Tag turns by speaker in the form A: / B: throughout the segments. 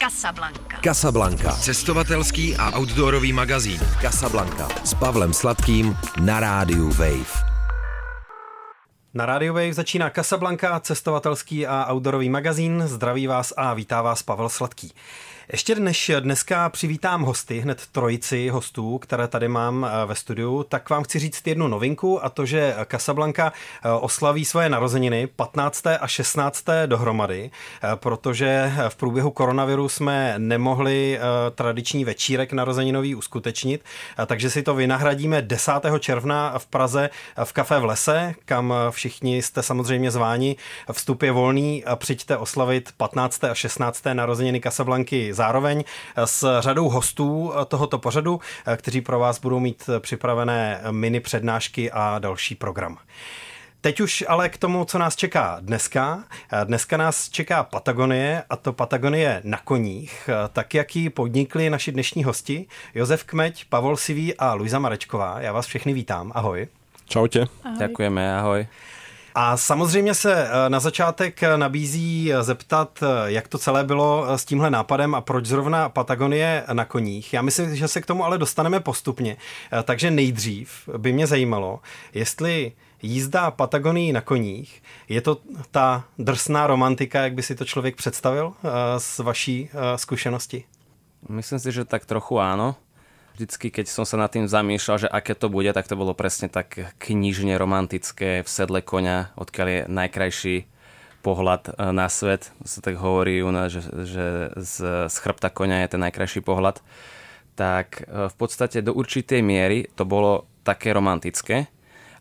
A: Casablanca.
B: Casablanca.
C: Cestovatelský a outdoorový magazín.
B: Casablanca. S Pavlem Sladkým na rádiu Wave.
D: Na Radio Wave začíná Casablanca, cestovatelský a outdoorový magazín. Zdraví vás a vítá vás Pavel Sladký. Ještě než dneska přivítám hosty, hned trojici hostů, které tady mám eh, ve studiu, tak vám chci říct jednu novinku a to, že Casablanca eh, oslaví svoje narozeniny 15. a 16. dohromady, eh, protože v průběhu koronaviru jsme nemohli tradiční večírek narozeninový uskutečnit, takže si to vynahradíme 10. června v Praze v Kafe v lese, kam všichni jste samozřejmě zváni. Vstup je volný, přijďte oslavit 15. a 16. narozeniny Casablanky zároveň s řadou hostů tohoto pořadu, kteří pro vás budou mít připravené mini přednášky a další program. Teď už ale k tomu, co nás čeká dneska. Dneska nás čeká Patagonie a to Patagonie na koních, tak jak ji podnikli naši dnešní hosti Josef Kmeď, Pavol Sivý a Luisa Marečková. Já vás všechny vítám. Ahoj.
E: Čaute.
F: Ahoj. Ďakujeme, ahoj.
D: A samozřejmě se eh, na začátek eh, nabízí eh, zeptat, jak to celé bylo s tímhle nápadem a proč zrovna Patagonie na koních. Já myslím, že se k tomu ale dostaneme postupně. Takže nejdřív by mě zajímalo, jestli jízda Patagonii na koních, je to ta drsná romantika, jak by si to člověk představil z vaší zkušenosti?
F: Myslím si, že tak trochu áno vždycky, keď som sa nad tým zamýšľal, že aké to bude, tak to bolo presne tak knižne romantické v sedle konia, odkiaľ je najkrajší pohľad e, na svet. Sa tak hovorí u nás, že, že z, z chrbta konia je ten najkrajší pohľad. Tak e, v podstate do určitej miery to bolo také romantické,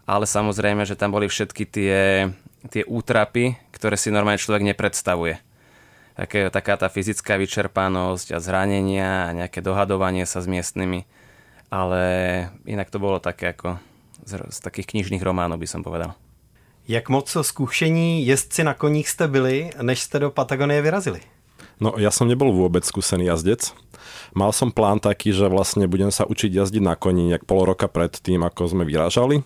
F: ale samozrejme, že tam boli všetky tie, tie útrapy, ktoré si normálne človek nepredstavuje také, taká tá fyzická vyčerpanosť a zranenia a nejaké dohadovanie sa s miestnymi. Ale inak to bolo také ako z, z takých knižných románov by som povedal.
D: Jak moc skúšení jezdci na koních ste byli, než ste do Patagonie vyrazili?
E: No, ja som nebol vôbec skúsený jazdec. Mal som plán taký, že vlastne budem sa učiť jazdiť na koni nejak pol roka pred tým, ako sme vyrážali.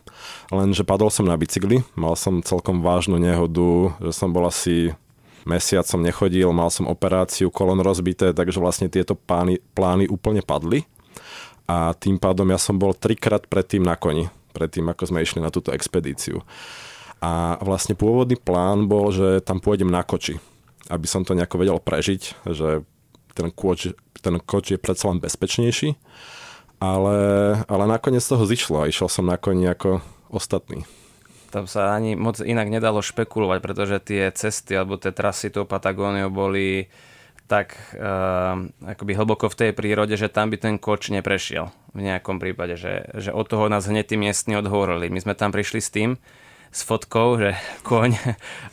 E: Lenže padol som na bicykli, mal som celkom vážnu nehodu, že som bol asi mesiac som nechodil, mal som operáciu, kolon rozbité, takže vlastne tieto plány, plány úplne padli. A tým pádom ja som bol trikrát predtým na koni, predtým ako sme išli na túto expedíciu. A vlastne pôvodný plán bol, že tam pôjdem na koči, aby som to nejako vedel prežiť, že ten koč, ten koč je predsa len bezpečnejší. Ale, ale nakoniec toho zišlo a išiel som na koni ako ostatní
F: tam sa ani moc inak nedalo špekulovať, pretože tie cesty alebo tie trasy tou Patagóniou boli tak uh, akoby hlboko v tej prírode, že tam by ten koč neprešiel v nejakom prípade, že, že od toho nás hneď tí miestni odhovorili. My sme tam prišli s tým, s fotkou, že koň,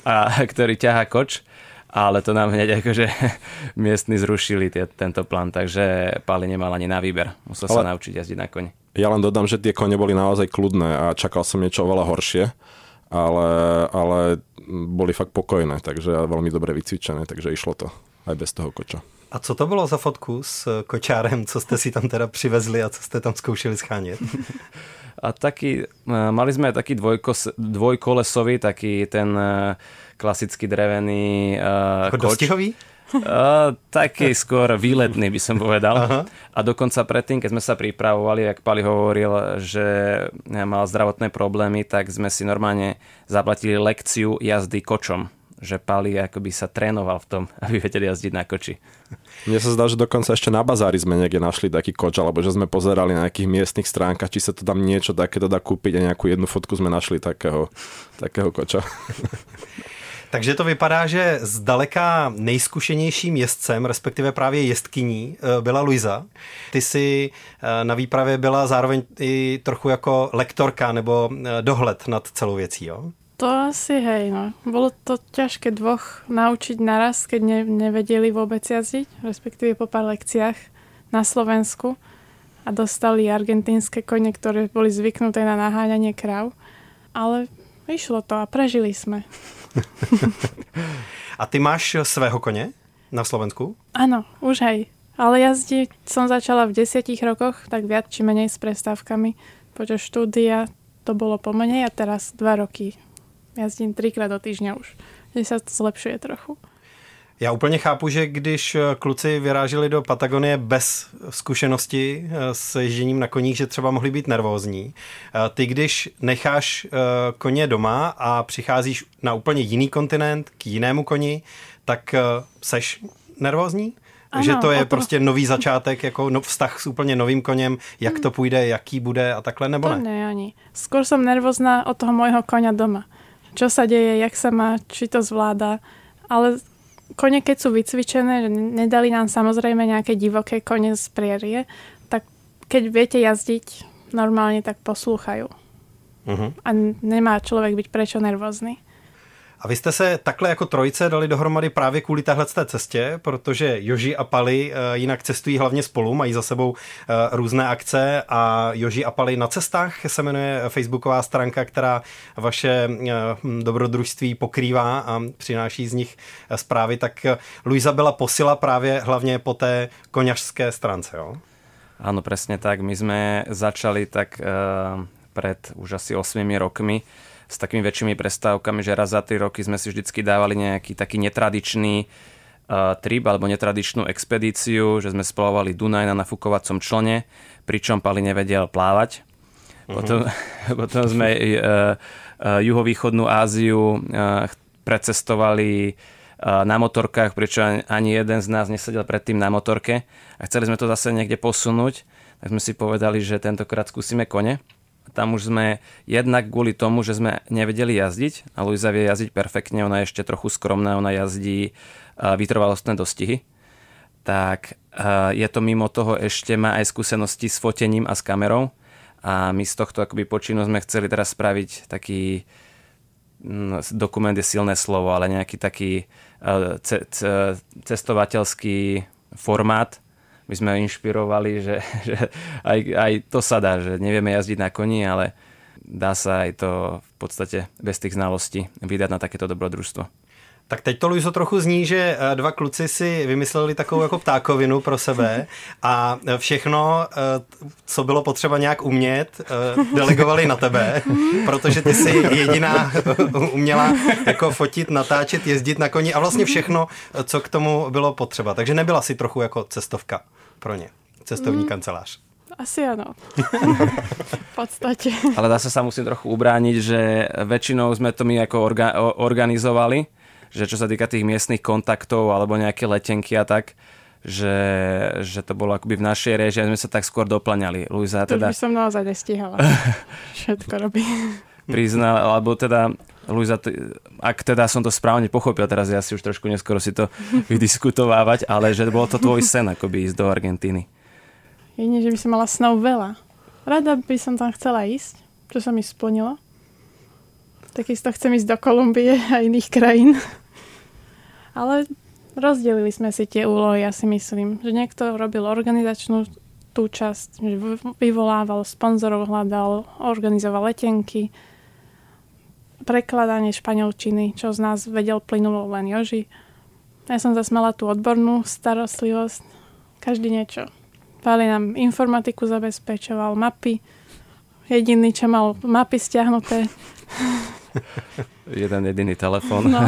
F: a, ktorý ťaha koč, ale to nám hneď akože miestni zrušili tie, tento plán, takže Pali nemal ani na výber. Musel ale... sa naučiť jazdiť na koni.
E: Ja len dodám, že tie kone boli naozaj kľudné a čakal som niečo oveľa horšie, ale, ale boli fakt pokojné, takže veľmi dobre vycvičené, takže išlo to aj bez toho koča.
D: A co to bylo za fotku s kočárem, co jste si tam teda přivezli a co jste tam zkoušeli schánět?
F: A taký, e, mali sme taký dvojkos, dvojkolesový, taký ten e, klasický drevený uh,
D: Ako koč. dostihový?
F: Uh, taký skôr výletný by som povedal. Aha. A dokonca predtým, keď sme sa pripravovali, jak Pali hovoril, že mal zdravotné problémy, tak sme si normálne zaplatili lekciu jazdy kočom. Že Pali akoby sa trénoval v tom, aby vedeli jazdiť na koči.
E: Mne sa zdá, že dokonca ešte na bazári sme niekde našli taký koč, alebo že sme pozerali na nejakých miestnych stránkach, či sa to tam niečo takéto dá kúpiť a nejakú jednu fotku sme našli takého, takého koča.
D: Takže to vypadá, že zdaleka nejzkušenějším jezdcem, respektive právě jezdkyní, eh, byla Luisa. Ty jsi eh, na výpravě byla zároveň i trochu jako lektorka nebo eh, dohled nad celou věcí, jo?
G: To asi hej, no. Bolo to ťažké dvoch naučiť naraz, keď ne, nevedeli vôbec jazdiť, respektíve po pár lekciách na Slovensku a dostali argentínske kone, ktoré boli zvyknuté na naháňanie kráv. Ale išlo to a prežili sme.
D: A ty máš svého koně na Slovensku?
G: Áno, už aj. Ale jazdiť som začala v desiatich rokoch, tak viac či menej s prestávkami. Počas štúdia to bolo pomenej a teraz dva roky. Jazdím trikrát do týždňa už. Že sa to zlepšuje trochu.
D: Já úplně chápu, že když eh, kluci vyráželi do Patagonie bez zkušenosti eh, s ježděním na koních, že třeba mohli být nervózní. Eh, ty, když necháš koně doma a přicházíš na úplně jiný kontinent, k jinému koni, tak seš nervózní? Ano, že to je to... prostě nový začátek, jako no, vztah s úplně novým koněm, jak to půjde, jaký bude a takhle, nebo
G: to
D: ne?
G: ne, ani. Skôr som nervózna od toho môjho konia doma. Čo sa deje, jak sa má, či to zvláda. Ale kone, keď sú vycvičené, nedali nám samozrejme nejaké divoké kone z prierie, tak keď viete jazdiť normálne, tak poslúchajú. Uh-huh. A nemá člověk být prečo nervózny.
D: A vy jste se takhle jako trojice dali dohromady právě kvůli téhle cestě, protože Joži a Pali eh, jinak cestují hlavně spolu, mají za sebou eh, různé akce a Joži a Pali na cestách se jmenuje facebooková stránka, která vaše eh, dobrodružství pokrývá a přináší z nich zprávy. Tak Luisa byla posila právě hlavně po té koňařské stránce, jo?
F: Áno, presne tak. My sme začali tak uh, pred už asi 8 rokmi s takými väčšími prestávkami, že raz za 3 roky sme si vždycky dávali nejaký taký netradičný uh, trip alebo netradičnú expedíciu, že sme splavovali Dunaj na nafúkovacom člone, pričom Pali nevedel plávať. Uh-huh. Potom, potom sme uh, uh, juhovýchodnú Áziu uh, precestovali na motorkách, pričom ani jeden z nás nesedel predtým na motorke a chceli sme to zase niekde posunúť, tak sme si povedali, že tentokrát skúsime kone. Tam už sme jednak kvôli tomu, že sme nevedeli jazdiť a Luisa vie jazdiť perfektne, ona je ešte trochu skromná, ona jazdí vytrvalostné dostihy. Tak je to mimo toho ešte má aj skúsenosti s fotením a s kamerou a my z tohto akoby počinu sme chceli teraz spraviť taký mm, dokument je silné slovo, ale nejaký taký cestovateľský formát, my sme inšpirovali, že, že aj, aj to sa dá, že nevieme jazdiť na koni, ale dá sa aj to v podstate bez tých znalostí vydať na takéto dobrodružstvo.
D: Tak teď to, Luiso, trochu zní, že eh, dva kluci si vymysleli takovou jako ptákovinu pro sebe a všechno, eh, co bylo potřeba nějak umět, eh, delegovali na tebe, protože ty si jediná uměla jako fotit, natáčet, jezdit na koni a vlastně všechno, co k tomu bylo potřeba. Takže nebyla si trochu jako cestovka pro ně, cestovní mm. kancelář.
G: Asi áno. v podstate.
F: Ale zase sa musím trochu ubrániť, že väčšinou sme to my ako orga- organizovali, že čo sa týka tých miestnych kontaktov alebo nejaké letenky a tak, že, že to bolo akoby v našej režii a sme sa tak skôr doplňali. Luisa
G: teda... To by som naozaj nestihala. Všetko robí.
F: Priznal, alebo teda Luisa, ak teda som to správne pochopil, teraz ja si už trošku neskoro si to vydiskutovávať, ale že bolo to tvoj sen akoby ísť do Argentíny.
G: Jedine, že by som mala snov veľa. Rada by som tam chcela ísť, čo sa mi splnilo. Takisto chcem ísť do Kolumbie a iných krajín. Ale rozdelili sme si tie úlohy, ja si myslím. Že niekto robil organizačnú tú časť, že vyvolával sponzorov, hľadal, organizoval letenky, prekladanie španielčiny, čo z nás vedel plynulo len Joži. Ja som zase mala tú odbornú starostlivosť, každý niečo. Páli nám informatiku zabezpečoval, mapy, jediný, čo mal mapy stiahnuté.
F: Jeden jediný telefon. No,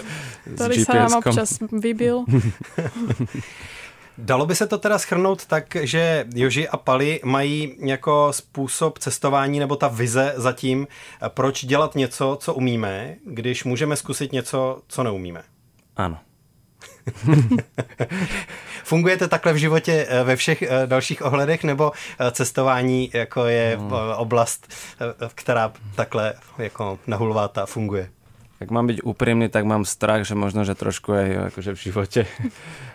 G: ktorý sa nám občas vybil.
D: Dalo by se to teda schrnout tak, že Joži a Pali mají jako způsob cestování nebo ta vize zatím, proč dělat něco, co umíme, když můžeme zkusit něco, co neumíme.
F: Ano.
D: Fungujete takhle v životě eh, ve všech eh, dalších ohledech, nebo eh, cestování jako je hmm. oblast, která takhle jako nahulváta funguje?
F: Ak mám byť úprimný, tak mám strach, že možno, že trošku aj akože v živote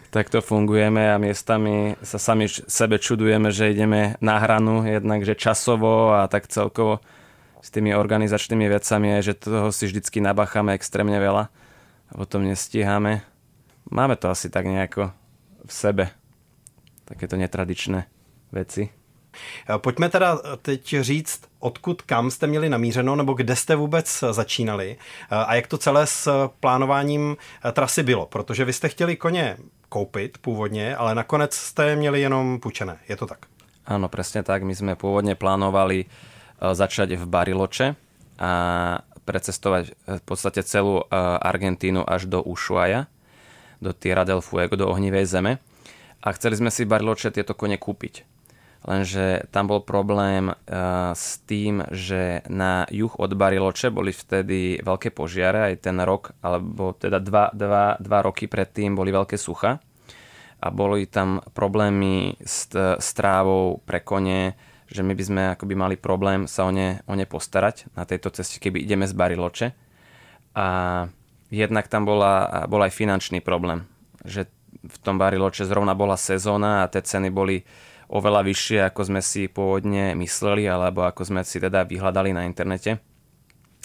F: takto fungujeme a miestami sa sami sebe čudujeme, že ideme na hranu, jednak že časovo a tak celkovo s tými organizačnými vecami, že toho si vždycky nabacháme extrémne veľa a potom nestíhame máme to asi tak nejako v sebe. Takéto netradičné veci.
D: Pojďme teda teď říct, odkud kam jste měli namířeno, nebo kde jste vůbec začínali a jak to celé s plánováním trasy bylo, protože vy jste chtěli koně koupit původně, ale nakonec jste je měli jenom půjčené, je to tak?
F: Áno, presne tak. My sme pôvodne plánovali e, začať v Bariloče a precestovať v podstate celú e, Argentínu až do Ushuaia do Tierra del Fuego, do ohnivej zeme. A chceli sme si v Bariloche tieto kone kúpiť. Lenže tam bol problém uh, s tým, že na juh od Bariloche boli vtedy veľké požiare, aj ten rok, alebo teda dva, dva, dva roky predtým boli veľké sucha a boli tam problémy s, s trávou pre kone, že my by sme akoby mali problém sa o ne, o ne postarať na tejto ceste, keby ideme z Bariloče. A jednak tam bola, bol aj finančný problém, že v tom Bariloče zrovna bola sezóna a tie ceny boli oveľa vyššie, ako sme si pôvodne mysleli, alebo ako sme si teda vyhľadali na internete.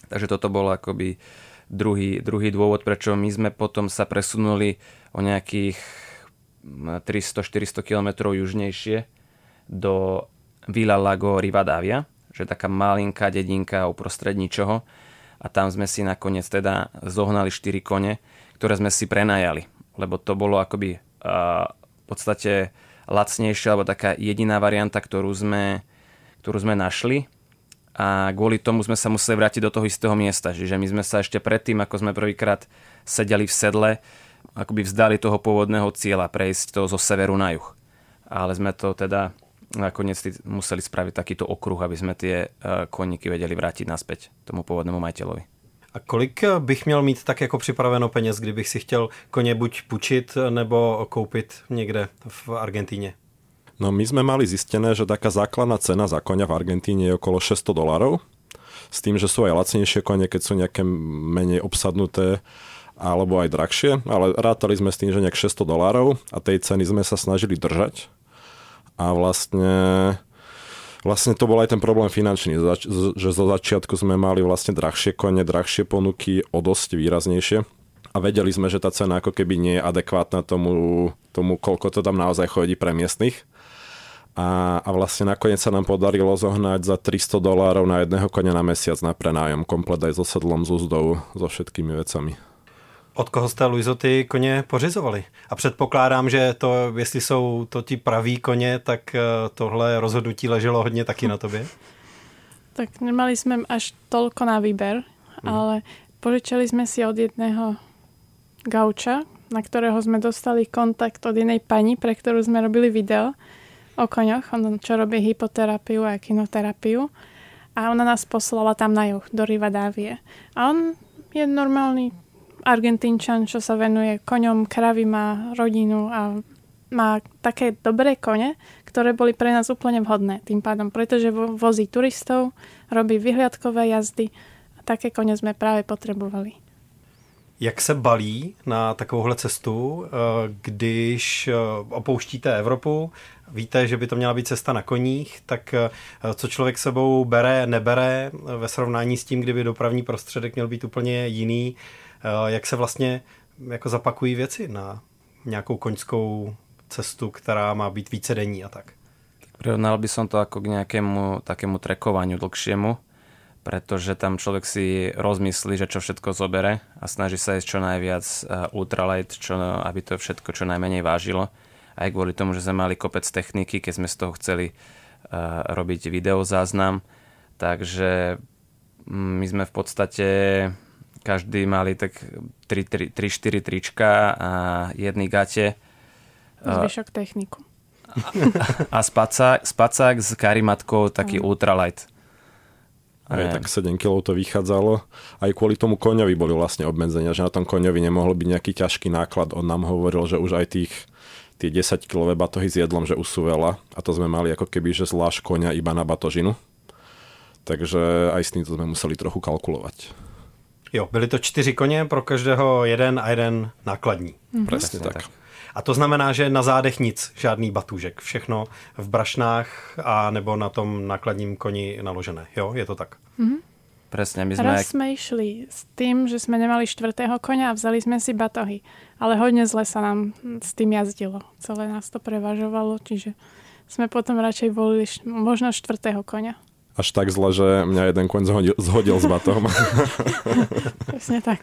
F: Takže toto bol akoby druhý, druhý dôvod, prečo my sme potom sa presunuli o nejakých 300-400 km južnejšie do Villa Lago Rivadavia, že taká malinká dedinka uprostred ničoho a tam sme si nakoniec teda zohnali 4 kone, ktoré sme si prenajali, lebo to bolo akoby uh, v podstate lacnejšia alebo taká jediná varianta, ktorú sme, ktorú sme našli a kvôli tomu sme sa museli vrátiť do toho istého miesta. Čiže my sme sa ešte predtým, ako sme prvýkrát sedeli v sedle, akoby vzdali toho pôvodného cieľa, prejsť to zo severu na juh. Ale sme to teda nakoniec museli spraviť takýto okruh, aby sme tie e, koníky vedeli vrátiť naspäť tomu pôvodnému majiteľovi.
D: A kolik bych měl mít tak jako připraveno peněz, kdybych si chtěl koně buď pučiť nebo koupit někde v Argentíne?
E: No my sme mali zistené, že taká základná cena za konia v Argentíne je okolo 600 dolarov. S tým, že sú aj lacnejšie kone, keď sú nejaké menej obsadnuté alebo aj drahšie, ale rátali sme s tým, že nejak 600 dolárov a tej ceny sme sa snažili držať. A vlastne vlastne to bol aj ten problém finančný, že zo začiatku sme mali vlastne drahšie kone, drahšie ponuky o dosť výraznejšie a vedeli sme, že tá cena ako keby nie je adekvátna tomu, tomu koľko to tam naozaj chodí pre miestnych. A, a vlastne nakoniec sa nám podarilo zohnať za 300 dolárov na jedného konia na mesiac na prenájom, komplet aj so sedlom, s úzdou, so všetkými vecami.
D: Od koho jste, Luizo, ty koně pořizovali? A předpokládám, že to, jestli jsou to ti praví koně, tak eh, tohle rozhodnutí leželo hodně taky na tobě?
G: Tak nemali jsme až tolko na výber, hmm. ale požičali jsme si od jedného gauča, na ktorého sme dostali kontakt od jednej pani, pre ktorú sme robili video o koňoch, on čo robí hypoterapiu a kinoterapiu. A ona nás poslala tam na juh, do Rivadávie. A on je normálny Argentínčan, čo sa venuje koňom, kravy, má rodinu a má také dobré kone, ktoré boli pre nás úplne vhodné tým pádom, pretože vozí turistov, robí vyhliadkové jazdy a také kone sme práve potrebovali.
D: Jak se balí na takovouhle cestu, eh, když eh, opouštíte Evropu, víte, že by to měla být cesta na koních, tak eh, co člověk sebou bere, nebere ve srovnání s tím, kdyby dopravní prostředek měl být úplně jiný, jak se vlastně jako zapakují věci na nějakou koňskou cestu, která má být více denní a tak.
F: Prirovnal by som to ako k nejakému takému trekovaniu dlhšiemu, pretože tam človek si rozmyslí, že čo všetko zobere a snaží sa ísť čo najviac eh, ultralight, čo, aby to všetko čo najmenej vážilo. Aj kvôli tomu, že sme mali kopec techniky, keď sme z toho chceli uh, robiť videozáznam. Takže mm, my sme v podstate každý mali tak 3-4 trička a jedny gate.
G: Zvyšok techniku.
F: A, a spacák, spacák s karimatkou taký mm. ultralight.
E: Aj tak 7 kg to vychádzalo. Aj kvôli tomu koňovi boli vlastne obmedzenia, že na tom koňovi nemohol byť nejaký ťažký náklad. On nám hovoril, že už aj tých tie 10 kg batohy s jedlom, že už sú veľa. A to sme mali ako keby, že zvlášť koňa iba na batožinu. Takže aj s týmto sme museli trochu kalkulovať.
D: Jo, byly to čtyři koně, pro každého jeden a jeden nákladní.
E: Mm-hmm. Presne tak. tak.
D: A to znamená, že na zádech nic, žádný batůžek, všechno v brašnách a nebo na tom nákladním koni naložené. Jo, je to tak. Mm-hmm.
F: Presne, my sme...
G: Raz sme išli s tým, že sme nemali štvrtého konia a vzali sme si batohy. Ale hodne zle sa nám s tým jazdilo. Celé nás to prevažovalo, čiže sme potom radšej volili možno štvrtého konia
E: až tak zle, že mňa jeden koň zhodil, zhodil s batom.
G: Presne tak.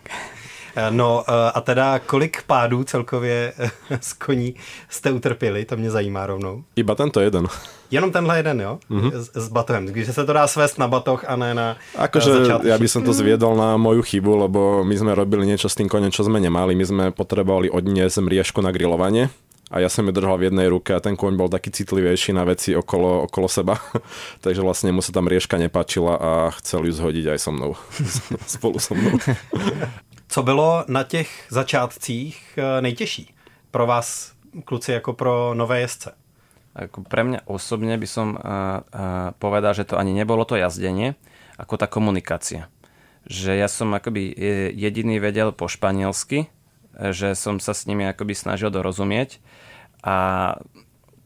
D: No a teda kolik pádů celkově z koní jste utrpěli, to mě zajímá rovnou.
E: Iba tento jeden.
D: Jenom tenhle jeden, jo? Mm-hmm. S, s batohem. Když se to dá svést na batoh a ne na
E: Akože ja by som to zviedol na moju chybu, lebo my sme robili niečo s tým koniem, čo sme nemali. My sme potrebovali odniesť mriežku na grilovanie a ja som ju držal v jednej ruke a ten koň bol taký citlivejší na veci okolo, okolo seba. Takže vlastne mu sa tam rieška nepáčila a chcel ju zhodiť aj so mnou. Spolu so mnou.
D: Co bylo na těch začátcích eh, nejtěžší pro vás, kluci, jako pro nové jezdce?
F: Ako pre mňa osobne by som uh, uh, povedal, že to ani nebolo to jazdenie, ako tá komunikácia. Že ja som akoby jediný vedel po španielsky, že som sa s nimi akoby snažil dorozumieť a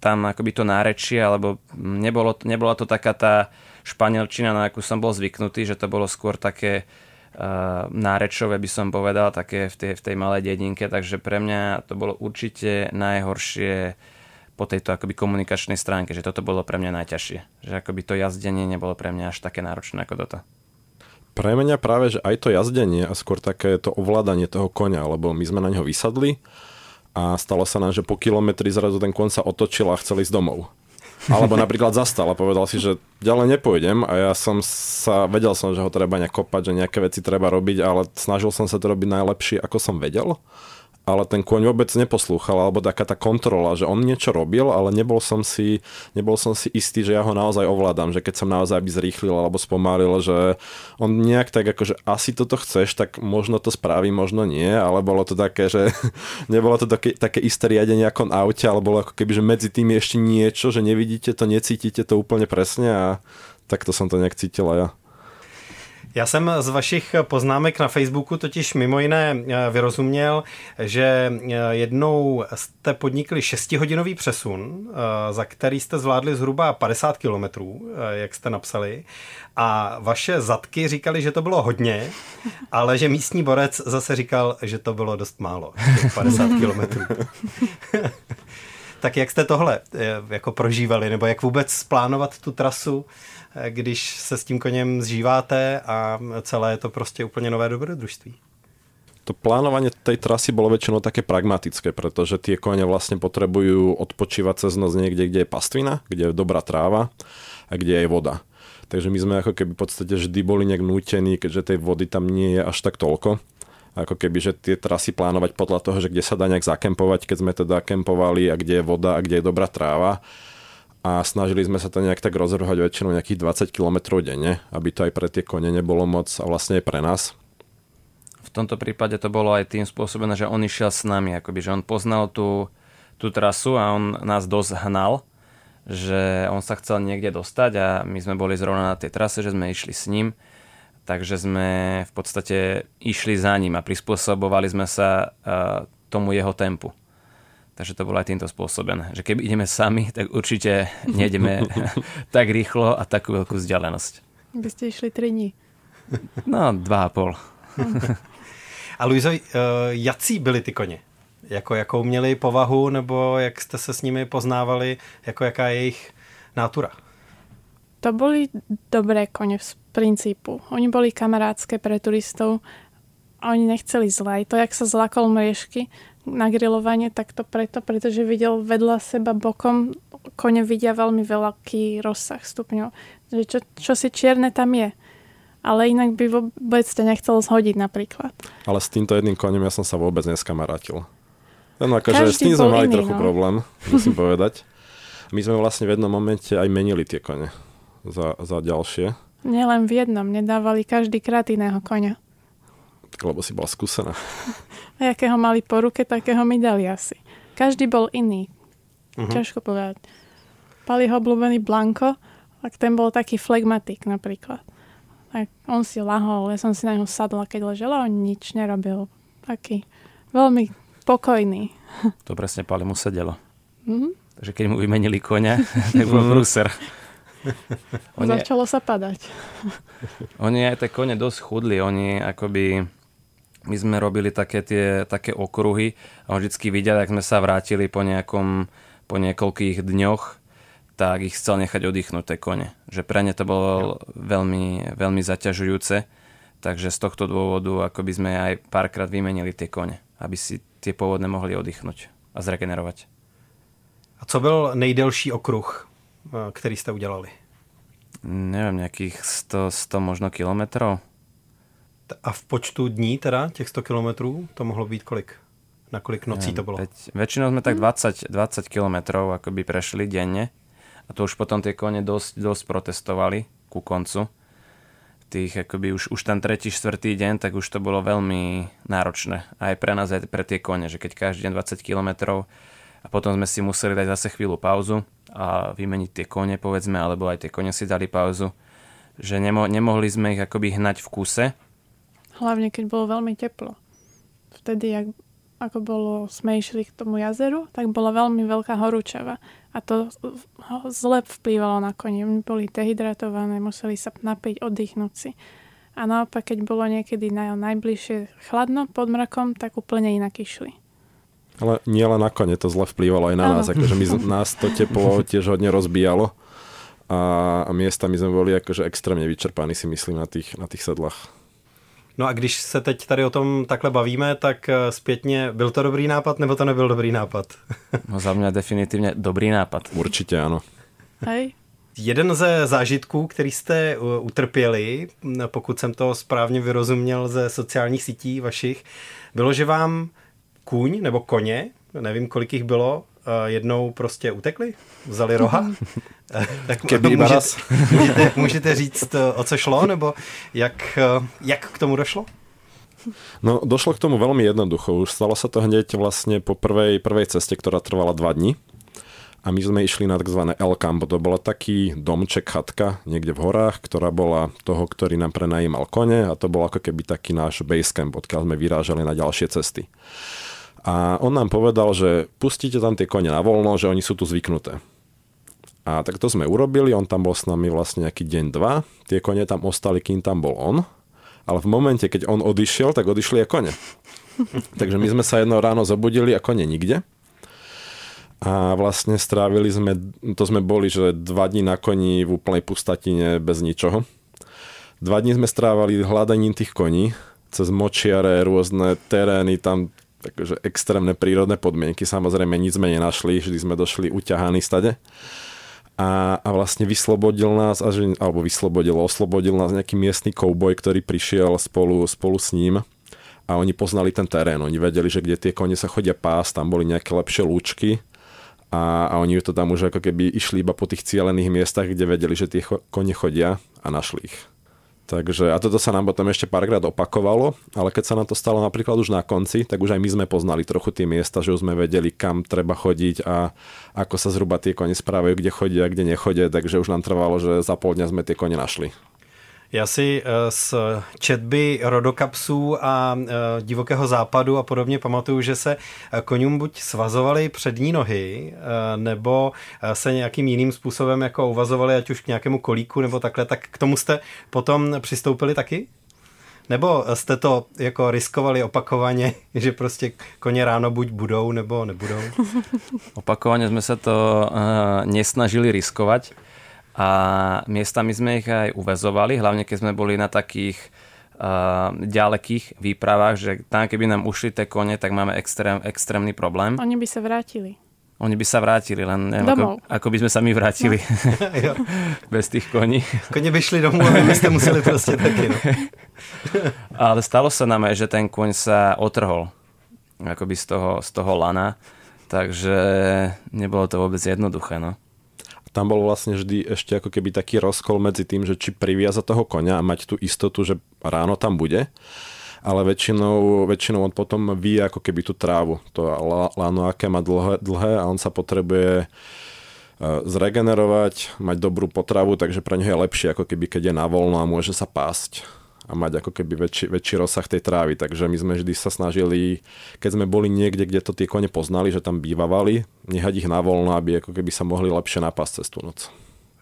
F: tam akoby to nárečie, alebo nebolo, nebola to taká tá španielčina, na akú som bol zvyknutý, že to bolo skôr také uh, nárečové, by som povedal, také v tej, v tej malej dedinke, takže pre mňa to bolo určite najhoršie po tejto akoby komunikačnej stránke, že toto bolo pre mňa najťažšie. Že akoby to jazdenie nebolo pre mňa až také náročné ako toto.
E: Pre mňa práve, že aj to jazdenie a skôr také to ovládanie toho konia, lebo my sme na neho vysadli a stalo sa nám, že po kilometri zrazu ten kon sa otočil a chcel ísť domov. Alebo napríklad zastal a povedal si, že ďalej nepôjdem a ja som sa, vedel som, že ho treba nejak kopať, že nejaké veci treba robiť, ale snažil som sa to robiť najlepšie, ako som vedel ale ten kôň vôbec neposlúchal, alebo taká tá kontrola, že on niečo robil, ale nebol som si, nebol som si istý, že ja ho naozaj ovládam, že keď som naozaj by zrýchlil alebo spomalil, že on nejak tak ako, že asi toto chceš, tak možno to spraví, možno nie, ale bolo to také, že nebolo to také, také isté riadenie ako na aute, ale bolo ako keby, že medzi tým je ešte niečo, že nevidíte to, necítite to úplne presne a takto som to nejak cítil ja.
D: Já jsem z vašich poznámek na Facebooku totiž mimo jiné eh, vyrozuměl, že eh, jednou jste podnikli šestihodinový přesun, eh, za který jste zvládli zhruba 50 kilometrů, jak jste napsali. A vaše zadky říkali, že to bylo hodně, ale že místní borec zase říkal, že to bylo dost málo, 50 kilometrů. tak jak jste tohle jako prožívali, nebo jak vůbec plánovat tu trasu? když se s tím koněm zžíváte a celé je to prostě úplně nové dobrodružství.
E: To plánovanie tej trasy bolo väčšinou také pragmatické, pretože tie kone vlastne potrebujú odpočívať cez noc niekde, kde je pastvina, kde je dobrá tráva a kde je voda. Takže my sme ako keby v podstate vždy boli nejak nútení, keďže tej vody tam nie je až tak toľko. Ako keby, že tie trasy plánovať podľa toho, že kde sa dá nejak zakempovať, keď sme teda kempovali a kde je voda a kde je dobrá tráva a snažili sme sa to nejak tak rozrúhať väčšinou nejakých 20 km denne, aby to aj pre tie kone nebolo moc a vlastne aj pre nás.
F: V tomto prípade to bolo aj tým spôsobené, že on išiel s nami, akoby, že on poznal tú, tú trasu a on nás dosť hnal, že on sa chcel niekde dostať a my sme boli zrovna na tej trase, že sme išli s ním, takže sme v podstate išli za ním a prispôsobovali sme sa uh, tomu jeho tempu. Takže to bolo aj týmto spôsobené. Že keby ideme sami, tak určite nejdeme tak rýchlo a takú veľkú vzdialenosť.
G: By ste išli 3 dní.
F: No, 2,5.
D: a Luizo, uh, jací byli ty koně? Jako jakou měli povahu, nebo jak jste se s nimi poznávali, jako jaká je jejich nátura?
G: To boli dobré kone z princípu. Oni boli kamarádske pre turistov a oni nechceli zle. Aj to, jak sa zlakol mriežky, na grilovanie, tak to preto, pretože videl vedľa seba bokom, kone vidia veľmi veľký rozsah stupňov. Čo, čo si čierne tam je. Ale inak by vôbec to nechcel zhodiť napríklad.
E: Ale s týmto jedným konem ja som sa vôbec neskamarátil. No akože s tým sme mali iný, trochu no. problém, musím povedať. My sme vlastne v jednom momente aj menili tie kone za, za ďalšie.
G: Nielen v jednom, nedávali každý krát iného konia.
E: Lebo si bola skúsená.
G: A akého mali po ruke, takého mi dali asi. Každý bol iný. Uh-huh. Ťažko povedať. Pali ho obľúbený Blanko, tak ten bol taký flegmatik napríklad. Tak on si lahol, ja som si na ňu sadla, keď ležel a on nič nerobil. Taký veľmi pokojný.
F: To presne Pali mu sedelo. Mm-hmm. Takže keď mu vymenili konia, tak bol prúser.
G: Začalo sa padať.
F: oni aj tie kone dosť chudli, oni akoby my sme robili také tie také okruhy a on vždycky videl, ak sme sa vrátili po nejakom, po niekoľkých dňoch, tak ich chcel nechať oddychnúť tie kone. Že pre ne to bolo veľmi, veľmi zaťažujúce Takže z tohto dôvodu ako by sme aj párkrát vymenili tie kone, aby si tie pôvodné mohli oddychnúť a zregenerovať.
D: A co byl nejdelší okruh, eh, který jste udělali?
F: Neviem, nejakých 100, 100 možno kilometrov.
D: A v počtu dní teda, těch 100 kilometrů, to mohlo být kolik? Na kolik nocí
F: Neviem,
D: to bylo?
F: Veď, väčšinou sme tak 20, 20 kilometrov akoby prešli denne a to už potom tie kone dosť, dosť protestovali ku koncu. Tých, akoby už, už ten tretí, štvrtý deň, tak už to bolo veľmi náročné. Aj pre nás, aj pre tie kone, že keď každý deň 20 kilometrov a potom sme si museli dať zase chvíľu pauzu a vymeniť tie kone, povedzme, alebo aj tie kone si dali pauzu, že nemo, nemohli sme ich akoby hnať v kuse,
G: Hlavne, keď bolo veľmi teplo. Vtedy, jak, ako bolo, sme išli k tomu jazeru, tak bola veľmi veľká horúčava. A to zle vplývalo na koni. Oni boli dehydratované, museli sa napiť, oddychnúť si. A naopak, keď bolo niekedy na, najbližšie chladno pod mrakom, tak úplne inak išli.
E: Ale nie len na kone, to zle vplývalo aj na
G: Áno.
E: nás, akože my, nás to teplo tiež hodne rozbíjalo a, miestami sme boli akože extrémne vyčerpaní si myslím na tých, na tých sedlách.
D: No a když se teď tady o tom takhle bavíme, tak eh, zpětně, byl to dobrý nápad, nebo to nebyl dobrý nápad?
F: no za mňa definitívne dobrý nápad.
E: Určite áno.
G: Hej?
D: Jeden ze zážitků, který jste uh, utrpěli, pokud jsem to správně vyrozuměl ze sociálních sítí vašich, bylo, že vám kůň nebo koně, nevím, kolik jich bylo, uh, jednou prostě utekli? Vzali roha? Eh, tak můžete, můžete, můžete říct, eh, o co šlo, nebo jak, eh, jak k tomu došlo?
E: No, došlo k tomu veľmi jednoducho. Už stalo sa to hneď vlastne po prvej, prvej ceste, ktorá trvala dva dni. A my sme išli na tzv. L-Camp. To bola taký domček, chatka niekde v horách, ktorá bola toho, ktorý nám prenajímal kone a to bol ako keby taký náš basecamp, odkiaľ sme vyrážali na ďalšie cesty. A on nám povedal, že pustíte tam tie kone na voľno, že oni sú tu zvyknuté. A tak to sme urobili, on tam bol s nami vlastne nejaký deň, dva. Tie kone tam ostali, kým tam bol on. Ale v momente, keď on odišiel, tak odišli aj kone. Takže my sme sa jedno ráno zobudili a kone nikde. A vlastne strávili sme, to sme boli, že dva dní na koni v úplnej pustatine bez ničoho. Dva dní sme strávali hľadaním tých koní, cez močiare, rôzne terény, tam takže extrémne prírodné podmienky. Samozrejme nič sme nenašli, vždy sme došli uťahaní stade. A, a vlastne vyslobodil nás, alebo vyslobodil, oslobodil nás nejaký miestny kouboj, ktorý prišiel spolu, spolu s ním a oni poznali ten terén, oni vedeli, že kde tie kone sa chodia pás, tam boli nejaké lepšie lúčky a, a oni to tam už ako keby išli iba po tých cielených miestach, kde vedeli, že tie kone chodia a našli ich. Takže, a toto sa nám potom ešte párkrát opakovalo, ale keď sa nám to stalo napríklad už na konci, tak už aj my sme poznali trochu tie miesta, že už sme vedeli, kam treba chodiť a ako sa zhruba tie kone správajú, kde chodia, kde nechodia, takže už nám trvalo, že za pol dňa sme tie kone našli.
D: Já si eh, z četby rodokapsů a eh, divokého západu a podobně pamatuju, že se eh, koňům buď svazovaly přední nohy, nebo se nějakým jiným způsobem jako uvazovali, ať už k nějakému kolíku nebo takhle, tak k tomu jste potom přistoupili taky? Nebo jste to jako riskovali opakovaně, že prostě koně ráno buď budou, nebo nebudou?
F: Opakovane sme sa to uh, nesnažili riskovať a miestami sme ich aj uväzovali, hlavne keď sme boli na takých uh, ďalekých výpravách, že tam keby nám ušli tie kone, tak máme extrém, extrémny problém.
G: Oni by sa vrátili.
F: Oni by sa vrátili, len neviem, ako,
G: Domov.
F: ako by sme sa my vrátili
D: jo.
F: bez tých koní.
D: Koně by šli domů a vy byste museli prostě taky. No.
F: Ale stalo sa nám aj, že ten kôň sa otrhol akoby z toho, z toho lana, takže nebolo to vôbec jednoduché. No.
E: Tam bol vlastne vždy ešte ako keby taký rozkol medzi tým, že či priviaza toho konia a mať tú istotu, že ráno tam bude, ale väčšinou, väčšinou on potom vie ako keby tú trávu. To la- lano, aké má dlhé, dlhé a on sa potrebuje e, zregenerovať, mať dobrú potravu, takže pre neho je lepšie ako keby keď je na voľno a môže sa pásť a mať ako keby väčší, väčší rozsah tej trávy. Takže my sme vždy sa snažili, keď sme boli niekde, kde to tie kone poznali, že tam bývavali, nehať ich na voľno, aby ako keby sa mohli lepšie napásť cez tú noc.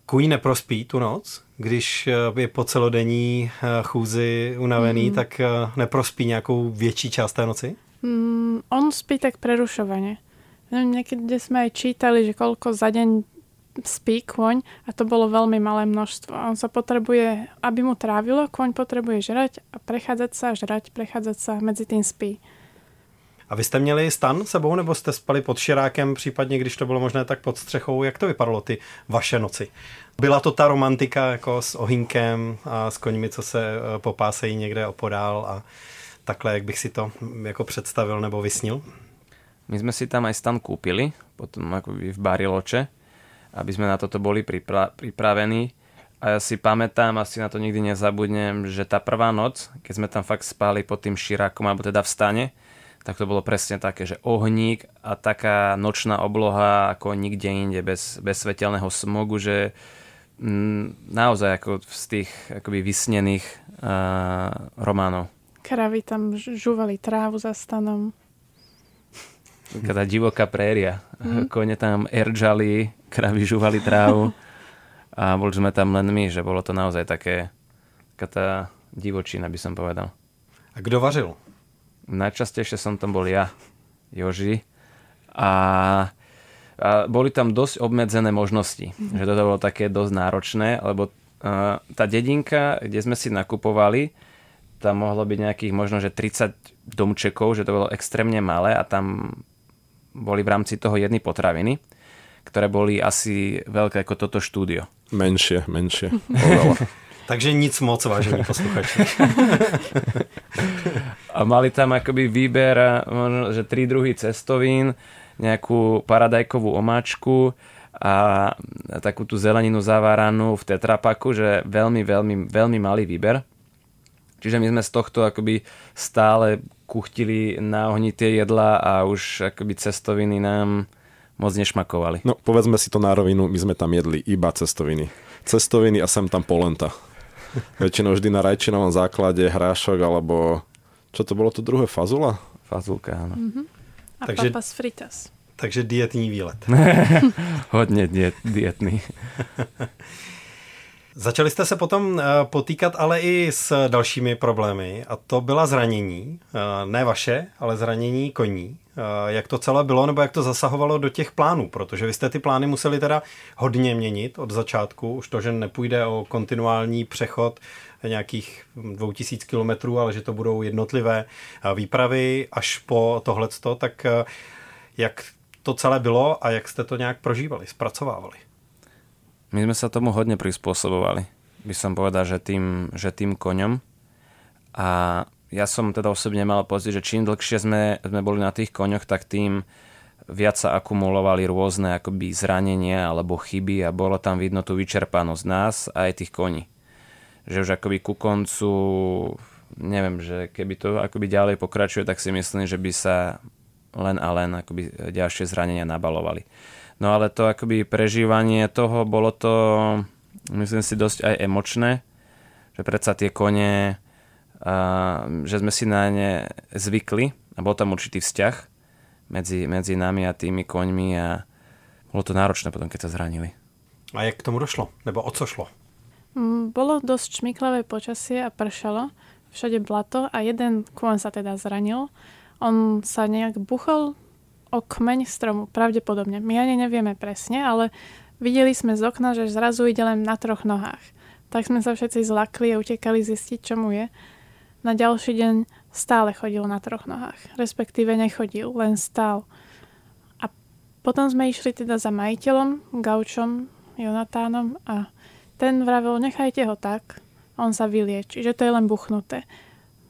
D: Kůň neprospí tu noc, když eh, je po celodenní eh, chůzi unavený, mm. tak eh, neprospí nějakou větší část té noci?
G: Mm, on spí tak prerušovane. Niekedy sme aj čítali, že koľko za deň spí kôň a to bolo veľmi malé množstvo. On sa potrebuje, aby mu trávilo, kôň potrebuje žrať a prechádzať sa, žrať, prechádzať sa, medzi tým spí.
D: A vy jste měli stan sebou, nebo jste spali pod širákem, případně když to bylo možné, tak pod střechou? Jak to vypadalo ty vaše noci? Byla to ta romantika jako s ohýnkem a s koňmi, co se eh, popásejí někde opodál a takhle, jak bych si to jako představil nebo vysnil?
F: My sme si tam aj stan kúpili, potom akoby v Bariloče, aby sme na toto boli pripra- pripravení. A ja si pamätám, asi na to nikdy nezabudnem, že tá prvá noc, keď sme tam fakt spali pod tým širákom, alebo teda v stane, tak to bolo presne také, že ohník a taká nočná obloha ako nikde inde, bez, bez svetelného smogu, že mm, naozaj ako z tých akoby vysnených uh, románov.
G: Kravy tam žúvali trávu za stanom.
F: Taká divoká préria. Mm. Kone tam eržali, kravy žúvali trávu a boli sme tam len my, že bolo to naozaj také, taká tá divočina, by som povedal.
D: A kto vařil?
F: Najčastejšie som tam bol ja, Joži. A, a boli tam dosť obmedzené možnosti. Mm. Že toto bolo také dosť náročné, lebo uh, tá dedinka, kde sme si nakupovali, tam mohlo byť nejakých možno, že 30 domčekov, že to bolo extrémne malé a tam boli v rámci toho jedny potraviny, ktoré boli asi veľké ako toto štúdio.
E: Menšie, menšie.
D: Takže nic moc, vážení posluchači.
F: a mali tam akoby výber, možno, že tri druhy cestovín, nejakú paradajkovú omáčku a takú tú zeleninu zaváranú v tetrapaku, že veľmi, veľmi, veľmi malý výber. Čiže my sme z tohto akoby stále kuchtili na ohni tie jedla a už akoby cestoviny nám moc nešmakovali.
E: No povedzme si to na rovinu, my sme tam jedli iba cestoviny. Cestoviny a sem tam polenta. Väčšinou vždy na rajčinovom základe hrášok alebo čo to bolo to druhé? Fazula?
F: Fazulka, áno. Mm-hmm.
G: A takže, papas fritas.
D: Takže dietní výlet.
F: Hodně diet, dietný.
D: Začali jste se potom eh, potýkat ale i s dalšími problémy a to byla zranění, eh, ne vaše, ale zranění koní. Eh, jak to celé bylo nebo jak to zasahovalo do těch plánů, protože vy jste ty plány museli teda hodně měnit od začátku, už to, že nepůjde o kontinuální přechod nějakých 2000 kilometrů, ale že to budou jednotlivé výpravy až po tohleto, tak jak to celé bylo a jak jste to nějak prožívali, zpracovávali?
F: My sme sa tomu hodne prispôsobovali. By som povedal, že tým, že tým koňom. A ja som teda osobne mal pocit, že čím dlhšie sme, sme boli na tých koňoch, tak tým viac sa akumulovali rôzne akoby zranenia alebo chyby a bolo tam vidno tú vyčerpanosť nás a aj tých koní. Že už akoby ku koncu, neviem, že keby to akoby ďalej pokračuje, tak si myslím, že by sa len a len akoby ďalšie zranenia nabalovali. No ale to akoby prežívanie toho, bolo to, myslím si, dosť aj emočné, že predsa tie kone, a, že sme si na ne zvykli a bol tam určitý vzťah medzi, medzi nami a tými koňmi a bolo to náročné potom, keď sa zranili.
D: A jak k tomu došlo? Nebo o co šlo?
G: Mm, bolo dosť šmiklavé počasie a pršalo, všade blato a jeden kôň sa teda zranil. On sa nejak buchol o kmeň stromu, pravdepodobne. My ani nevieme presne, ale videli sme z okna, že zrazu ide len na troch nohách. Tak sme sa všetci zlakli a utekali zistiť, čo mu je. Na ďalší deň stále chodil na troch nohách. Respektíve nechodil, len stál. A potom sme išli teda za majiteľom, gaučom, Jonatánom a ten vravel, nechajte ho tak, on sa vylieči, že to je len buchnuté.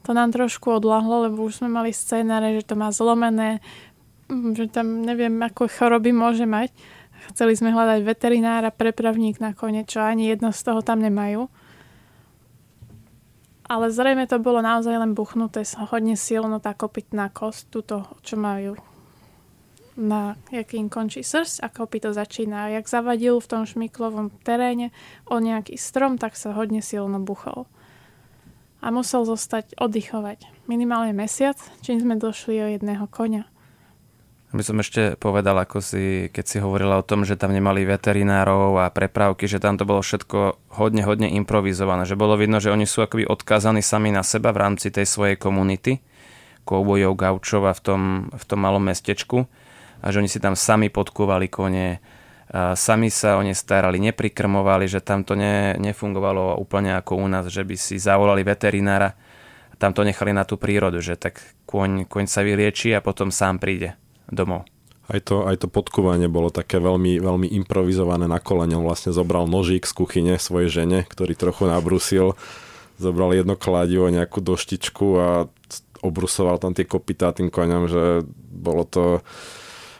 G: To nám trošku odlahlo, lebo už sme mali scénáre, že to má zlomené, že tam neviem, ako choroby môže mať. Chceli sme hľadať veterinára, prepravník na kone, čo ani jedno z toho tam nemajú. Ale zrejme to bolo naozaj len buchnuté, hodne silno tá kopytná kost, túto, čo majú na jakým končí srst a kopyto začína. A jak zavadil v tom šmiklovom teréne o nejaký strom, tak sa hodne silno buchol. A musel zostať oddychovať minimálne mesiac, čím sme došli o jedného konia.
F: By som ešte povedal, ako si, keď si hovorila o tom, že tam nemali veterinárov a prepravky, že tam to bolo všetko hodne, hodne improvizované. Že bolo vidno, že oni sú akoby odkázaní sami na seba v rámci tej svojej komunity, koubojov, gaučov a v tom, v tom malom mestečku. A že oni si tam sami podkúvali kone, sami sa o ne starali, neprikrmovali, že tam to ne, nefungovalo úplne ako u nás, že by si zavolali veterinára a tam to nechali na tú prírodu, že tak kôň, kôň sa vylieči a potom sám príde domov.
E: Aj to, aj to podkúvanie bolo také veľmi, veľmi improvizované na kolene. On vlastne zobral nožík z kuchyne svojej žene, ktorý trochu nabrusil. Zobral jedno kladivo, nejakú doštičku a obrusoval tam tie kopytá tým koňom, že bolo to,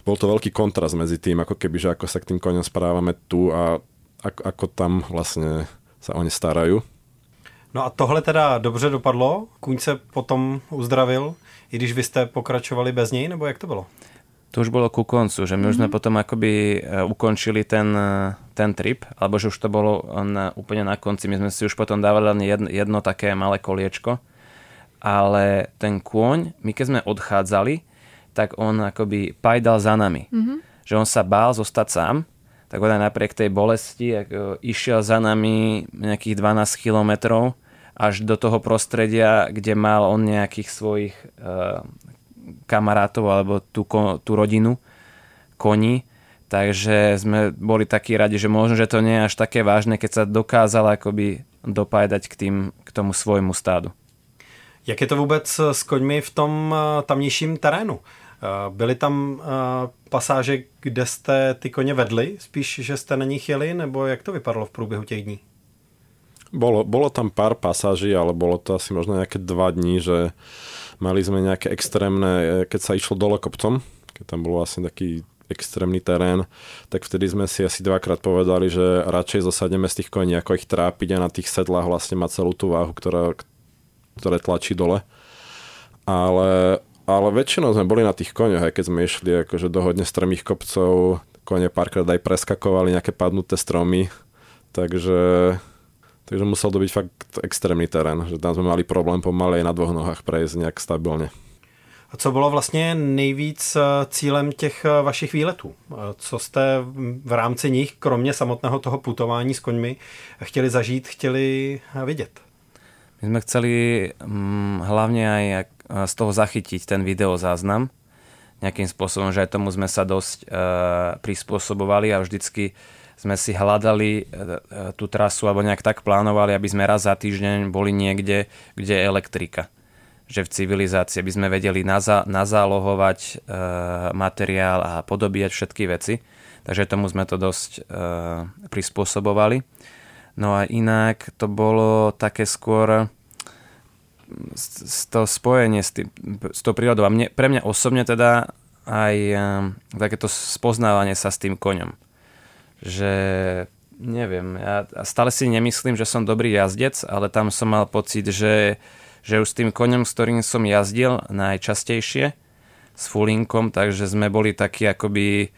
E: bol to veľký kontrast medzi tým, ako keby, že ako sa k tým koňom správame tu a ako, ako tam vlastne sa o ne starajú.
D: No a tohle teda dobře dopadlo? Kůň se potom uzdravil, i když vy jste pokračovali bez něj, nebo jak to bylo?
F: To už bolo ku koncu, že my mm-hmm. už sme mhm. potom akoby e, ukončili ten, e, ten trip, alebo že už to bolo na, úplne na konci. My sme si už potom dávali len jedno, jedno také malé koliečko, ale ten kôň, my keď sme odchádzali, tak on akoby pajdal za nami. Mm-hmm. Že on sa bál zostať sám, tak on aj napriek tej bolesti ako, išiel za nami nejakých 12 kilometrov až do toho prostredia, kde mal on nejakých svojich uh, kamarátov alebo tú, tú rodinu koní. Takže sme boli takí radi, že možno, že to nie je až také vážne, keď sa dokázal akoby dopájať k, tým, k tomu svojmu stádu.
D: Jak je to vůbec s koňmi v tom eh, tamnějším terénu? Eh, byly tam eh, pasáže, kde jste ty koně vedli, spíš, že jste na nich jeli, nebo jak to vypadalo v průběhu těch dní?
E: Bolo, bolo tam pár pasáží, ale bolo to asi možno nejaké dva dní, že Mali sme nejaké extrémne, e, keď sa išlo dole kopcom, keď tam bol vlastne taký extrémny terén, tak vtedy sme si asi dvakrát povedali, že radšej zosadneme z tých koní, ako ich trápiť a na tých sedlách vlastne má celú tú váhu, ktorá, ktoré tlačí dole. Ale, ale väčšinou sme boli na tých koňoch, aj keď sme išli akože do hodne strmých kopcov, kone párkrát aj preskakovali nejaké padnuté stromy, takže Takže musel to byť fakt extrémny terén, že tam sme mali problém pomaly aj na dvoch nohách prejsť nejak stabilně.
D: A co bylo vlastně nejvíc eh, cílem těch eh, vašich výletů? Eh, co jste v rámci nich, kromě samotného toho putování s koňmi, chtěli zažít, chtěli vidět?
F: My sme chceli hm, hlavne aj z toho zachytiť ten videozáznam nejakým spôsobom, že aj tomu sme sa dosť uh, prispôsobovali a vždycky sme si hľadali e, e, tú trasu alebo nejak tak plánovali, aby sme raz za týždeň boli niekde, kde je elektrika. Že v civilizácii by sme vedeli naza, nazálohovať e, materiál a podobíjať všetky veci. Takže tomu sme to dosť e, prispôsobovali. No a inak to bolo také skôr to spojenie s, tým, s tou prírodou. A mne, pre mňa osobne teda aj e, takéto spoznávanie sa s tým koňom že neviem, ja stále si nemyslím, že som dobrý jazdec, ale tam som mal pocit, že, že už s tým koňom, s ktorým som jazdil najčastejšie, s fulinkom, takže sme boli takí akoby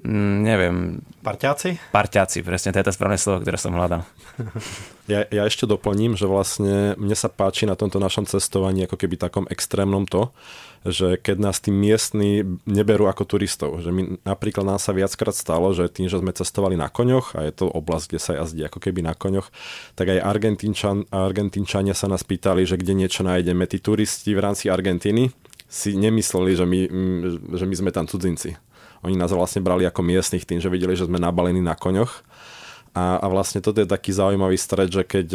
F: mm, neviem...
D: Parťáci?
F: Parťáci, presne, to je to správne slovo, ktoré som hľadal.
E: Ja, ja ešte doplním, že vlastne mne sa páči na tomto našom cestovaní ako keby takom extrémnom to, že keď nás tí miestni neberú ako turistov. Že my, napríklad nám sa viackrát stalo, že tým, že sme cestovali na koňoch a je to oblasť, kde sa jazdí ako keby na koňoch, tak aj Argentínčan, Argentínčania sa nás pýtali, že kde niečo nájdeme. Tí turisti v rámci Argentíny si nemysleli, že my, že my sme tam cudzinci. Oni nás vlastne brali ako miestnych tým, že videli, že sme nabalení na koňoch. A, a vlastne toto je taký zaujímavý stred, že keď,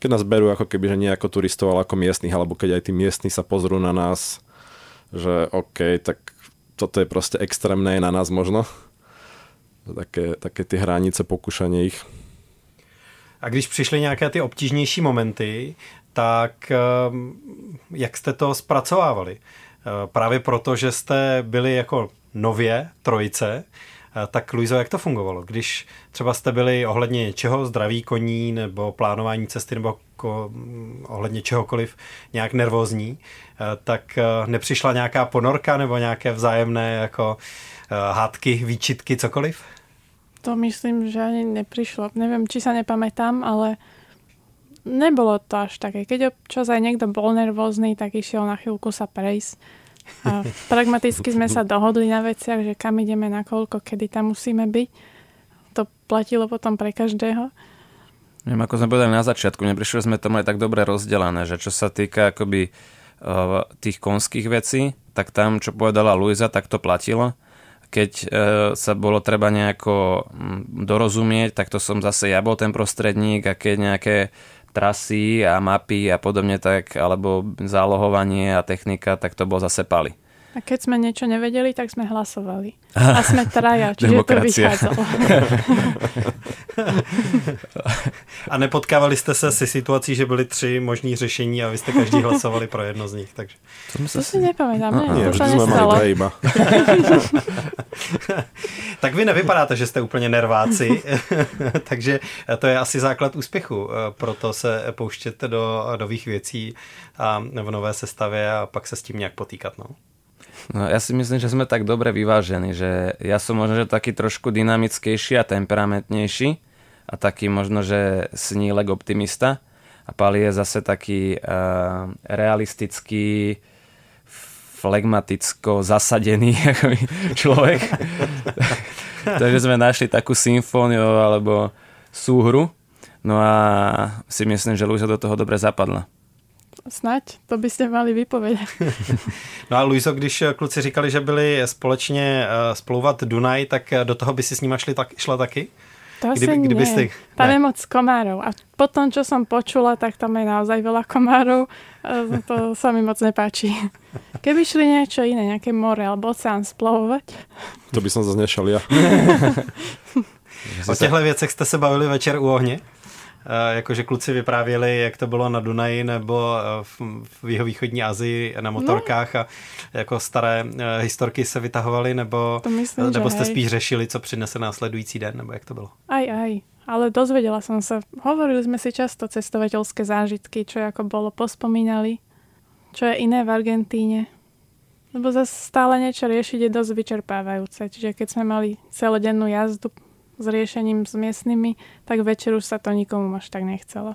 E: keď nás berú ako keby, že nie ako turistov, ale ako miestnych, alebo keď aj tí miestni sa pozrú na nás že OK, tak toto je proste extrémne na nás možno. Také, také ty hranice, pokušanie ich.
D: A když přišly nějaké ty obtížnější momenty, tak ehm, jak jste to zpracovávali? Ehm, právě proto, že jste byli jako nově trojice, tak Luizo, jak to fungovalo? Když třeba jste byli ohledně něčeho, zdraví koní nebo plánování cesty nebo ko, mm, ohledně čehokoliv nějak nervózní, eh, tak eh, nepřišla nějaká ponorka nebo nějaké vzájemné jako hádky, výčitky, cokoliv?
G: To myslím, že ani neprišlo. Neviem, či sa nepamätám, ale nebolo to až také. Keď občas aj niekto bol nervózny, tak išiel na chvíľku sa prejsť pragmaticky sme sa dohodli na veciach, že kam ideme, nakoľko, kedy tam musíme byť. To platilo potom pre každého.
F: Neviem, ako sme povedali na začiatku, neprišli sme to mali tak dobre rozdelené, že čo sa týka akoby uh, tých konských vecí, tak tam, čo povedala Luisa, tak to platilo. keď e, sa bolo treba nejako mm, dorozumieť, tak to som zase ja bol ten prostredník a keď nejaké trasy a mapy a podobne tak, alebo zálohovanie a technika, tak to bol zase Pali.
G: A keď sme niečo nevedeli, tak sme hlasovali. A sme traja, čiže to vychádzalo.
D: a nepotkávali jste se si situací, že byly tři možní řešení a vy jste každý hlasovali pro jedno z nich. Takže...
G: To si nepamätám, ne,
E: Nie,
G: to sa
E: sme mali iba.
D: tak vy nevypadáte, že jste úplně nerváci, takže to je asi základ úspěchu. Proto se pouštět do nových věcí a v nové sestavě a pak se s tím nějak potýkat. No.
F: No, ja si myslím, že sme tak dobre vyvážení, že ja som možno že taký trošku dynamickejší a temperamentnejší a taký možno, že snílek optimista a Pali je zase taký uh, realistický flegmaticko zasadený človek. Takže sme našli takú symfóniu alebo súhru. No a si myslím, že Luisa do toho dobre zapadla.
G: Snať, to by ste mali vypovedať.
D: No a Luiso, když kluci říkali, že byli společně eh, splouvat Dunaj, tak do toho by si s nima šli tak, šla taky?
G: To
D: Kdyby-
G: asi
D: kdyby
G: nie.
D: ste-
G: Tam
D: ne.
G: je moc komárov. A potom, čo som počula, tak tam je naozaj veľa komárov. A To sa mi moc nepáči. Keby šli niečo iné, nejaké more alebo oceán splovovať,
E: To by som zase nešiel ja.
D: O těchto věcech jste se bavili večer u ohně? Eh, Jakože kluci vyprávěli, jak to bylo na Dunaji nebo eh, v, v jihovýchodní Azii na motorkách a jako staré eh, historky se vytahovaly, nebo,
G: to myslím,
D: nebo jste
G: hej.
D: spíš řešili, co přinese následující den, nebo jak to bylo?
G: Aj, aj. Ale dozvedela som sa. Hovorili sme si často cestovateľské zážitky, čo ako bolo, pospomínali. Čo je iné v Argentíne. Lebo zase stále niečo riešiť je dosť vyčerpávajúce. Čiže keď sme mali celodennú jazdu s riešením s miestnymi, tak večer už sa to nikomu až tak nechcelo.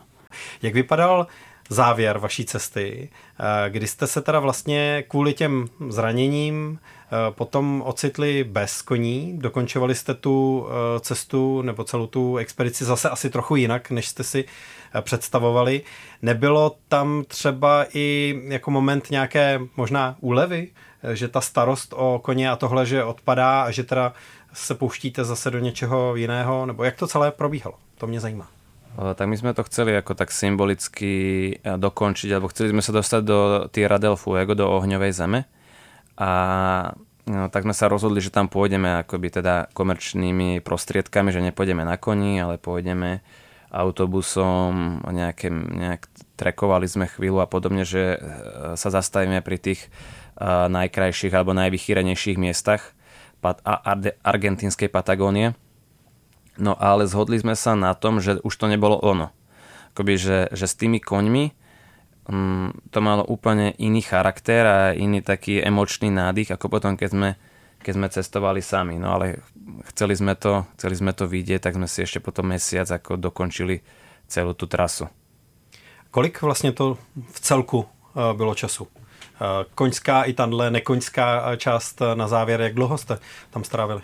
D: Jak vypadal závěr vaší cesty, eh, kdy jste se teda vlastně kvůli těm zraněním eh, potom ocitli bez koní, dokončovali jste tu eh, cestu nebo celou tu expedici zase asi trochu jinak, než jste si představovali. Nebylo tam třeba i jako moment nějaké možná úlevy, že ta starost o koně a tohle, že odpadá a že teda se pouštíte zase do něčeho jiného, nebo jak to celé probíhalo? To mě zajímá.
F: Tak my sme to chceli ako tak symbolicky e, dokončiť, alebo chceli sme sa dostať do Tierra del Fuego, do ohňovej zeme. A no, tak sme sa rozhodli, že tam pôjdeme akoby teda komerčnými prostriedkami, že nepôjdeme na koni, ale pôjdeme autobusom, nejaké, nejak trekovali sme chvíľu a podobne, že e, sa zastavíme pri tých e, najkrajších alebo najvychýrenejších miestach argentínskej Patagónie. No ale zhodli sme sa na tom, že už to nebolo ono. Akoby, že, že s tými koňmi mm, to malo úplne iný charakter a iný taký emočný nádych, ako potom, keď sme, keď sme cestovali sami. No ale chceli sme to, chceli sme to vidieť, tak sme si ešte potom mesiac ako dokončili celú tú trasu.
D: Kolik vlastně to v celku eh, bylo času? Eh, Koňská i tahle nekoňská eh, část eh, na závěr, jak dlouho jste tam strávili?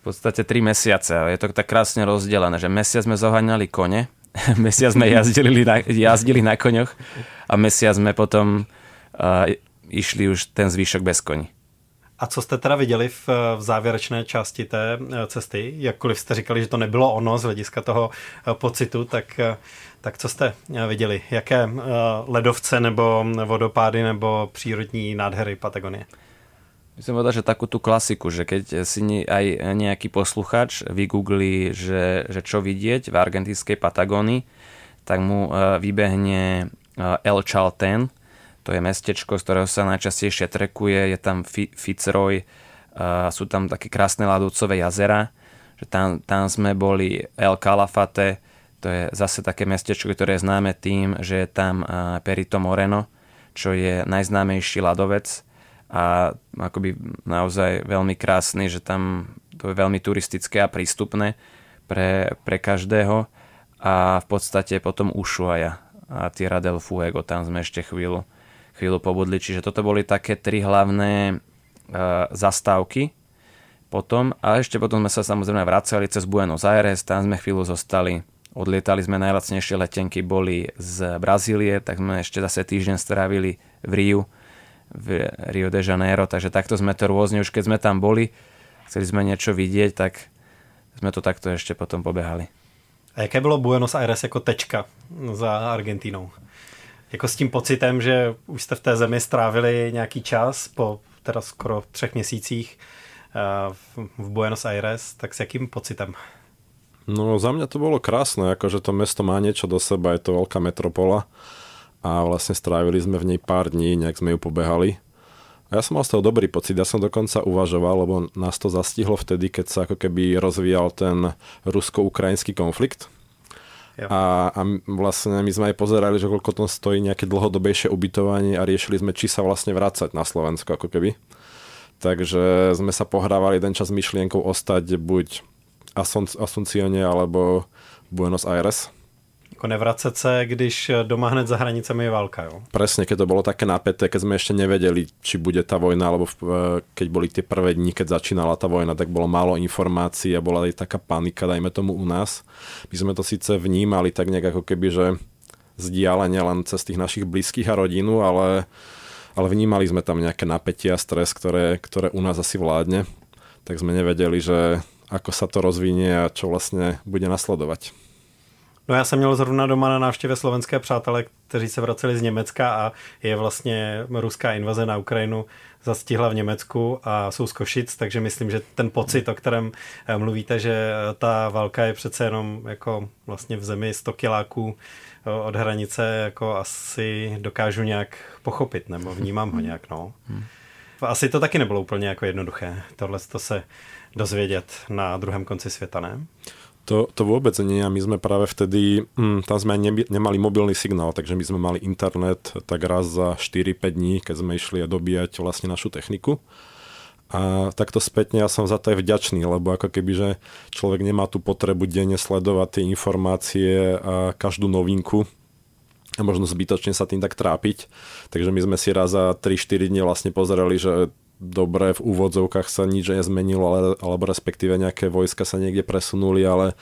F: V podstate 3 mesiace. Je to tak krásne rozdelené, že mesiac sme zohaňali kone, mesiac sme jazdili na, jazdili na koňoch a mesiac sme potom uh, išli už ten zvyšok bez koní.
D: A co jste teda viděli v, v závěrečné části té cesty? Jakkoliv jste říkali, že to nebylo ono z hlediska toho pocitu, tak, tak co jste eh, viděli? Jaké eh, ledovce nebo vodopády nebo přírodní nádhery Patagonie?
F: Myslím povedať, že takú tú klasiku, že keď si aj nejaký posluchač vygooglí, že, že čo vidieť v argentínskej Patagónii, tak mu eh, vybehne eh, El Chaltén, to je mestečko, z ktorého sa najčastejšie trekuje, je tam Fi- Fitzroy, sú tam také krásne ľadovcové jazera, že tam, tam sme boli El Calafate, to je zase také mestečko, ktoré je známe tým, že je tam Perito Moreno, čo je najznámejší ľadovec a akoby naozaj veľmi krásny, že tam to je veľmi turistické a prístupné pre, pre každého. A v podstate potom Ushuaia a Tierra del Fuego, tam sme ešte chvíľu, chvíľu pobudli, čiže toto boli také tri hlavné uh, zastávky potom. A ešte potom sme sa samozrejme vracali cez Buenos Aires, tam sme chvíľu zostali, odlietali sme najlacnejšie letenky, boli z Brazílie, tak sme ešte zase týždeň strávili v Riu, v Rio de Janeiro, takže takto sme to rôzne, už keď sme tam boli, chceli sme niečo vidieť, tak sme to takto ešte potom pobehali.
D: A jaké bylo Buenos Aires jako tečka za Argentínou? Jako s tím pocitem, že už jste v té zemi strávili nějaký čas po teda skoro třech měsících eh, v Buenos Aires, tak s jakým pocitem?
E: No za mňa to bolo krásne, akože to mesto má niečo do seba, je to veľká metropola a vlastne strávili sme v nej pár dní, nejak sme ju pobehali. A ja som mal z toho dobrý pocit, ja som dokonca uvažoval, lebo nás to zastihlo vtedy, keď sa ako keby rozvíjal ten rusko-ukrajinský konflikt. A, a vlastne my sme aj pozerali, že koľko to stojí nejaké dlhodobejšie ubytovanie a riešili sme, či sa vlastne vrácať na Slovensko ako keby. Takže sme sa pohrávali jeden čas myšlienkou ostať buď Asuncione alebo Buenos Aires.
D: Jako nevracet se, když doma hned za hranicami je válka, jo?
E: Presne, keď to bolo také napäté, keď sme ešte nevedeli, či bude tá vojna, alebo keď boli tie prvé dni, keď začínala tá vojna, tak bolo málo informácií a bola aj taká panika, dajme tomu u nás. My sme to síce vnímali tak nejak ako keby, že vzdialenie len cez tých našich blízkych a rodinu, ale, ale vnímali sme tam nejaké napätie a stres, ktoré, ktoré u nás asi vládne. Tak sme nevedeli, že ako sa to rozvinie a čo vlastne bude nasledovať.
D: No já jsem měl zrovna doma na návštěvě slovenské přátelé, kteří se vraceli z Německa a je vlastně ruská invaze na Ukrajinu zastihla v Německu a jsou z Košic, takže myslím, že ten pocit, o kterém eh, mluvíte, že ta válka je přece jenom jako vlastně v zemi 100 kiláků eh, od hranice, jako asi dokážu nějak pochopit, nebo vnímám ho nějak, no. Hmm. Asi to taky nebylo úplně jako jednoduché, tohle to se dozvědět na druhém konci světa, ne?
E: To, to vôbec nie a my sme práve vtedy, hm, tam sme ne, nemali mobilný signál, takže my sme mali internet tak raz za 4-5 dní, keď sme išli dobíjať vlastne našu techniku. A takto spätne ja som za to aj vďačný, lebo ako keby, že človek nemá tú potrebu denne sledovať tie informácie a každú novinku a možno zbytočne sa tým tak trápiť. Takže my sme si raz za 3-4 dní vlastne pozerali, že dobre, v úvodzovkách sa nič nezmenilo, ale, alebo respektíve nejaké vojska sa niekde presunuli, ale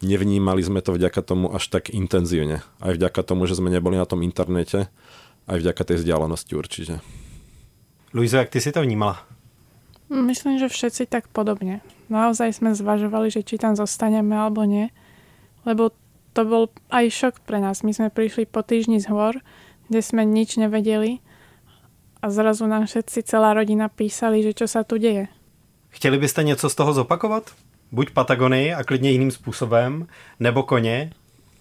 E: nevnímali sme to vďaka tomu až tak intenzívne. Aj vďaka tomu, že sme neboli na tom internete, aj vďaka tej vzdialenosti určite.
D: Luizo, jak ty si to vnímala?
G: Myslím, že všetci tak podobne. Naozaj sme zvažovali, že či tam zostaneme alebo nie, lebo to bol aj šok pre nás. My sme prišli po týždni z hôr, kde sme nič nevedeli a zrazu nám všetci, celá rodina písali, že čo sa tu deje.
D: Chtěli byste něco z toho zopakovat? Buď Patagonii a klidně jiným způsobem, nebo koně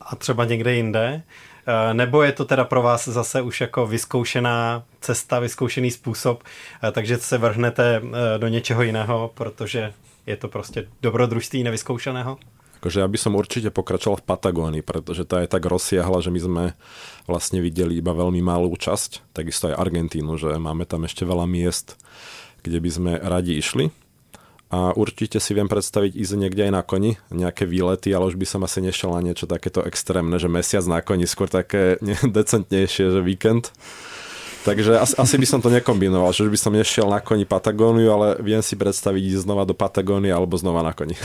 D: a třeba někde jinde, eh, nebo je to teda pro vás zase už jako vyzkoušená cesta, vyzkoušený způsob, eh, takže se vrhnete eh, do něčeho jiného, protože je to prostě dobrodružství nevyzkoušeného?
E: Akože ja by som určite pokračoval v Patagónii, pretože tá je tak rozsiahla, že my sme vlastne videli iba veľmi malú časť, takisto aj Argentínu, že máme tam ešte veľa miest, kde by sme radi išli. A určite si viem predstaviť ísť niekde aj na koni, nejaké výlety, ale už by som asi nešiel na niečo takéto extrémne, že mesiac na koni, skôr také decentnejšie, že víkend. Takže asi, asi by som to nekombinoval, že by som nešiel na koni Patagóniu, ale viem si predstaviť ísť znova do Patagónie alebo znova na koni.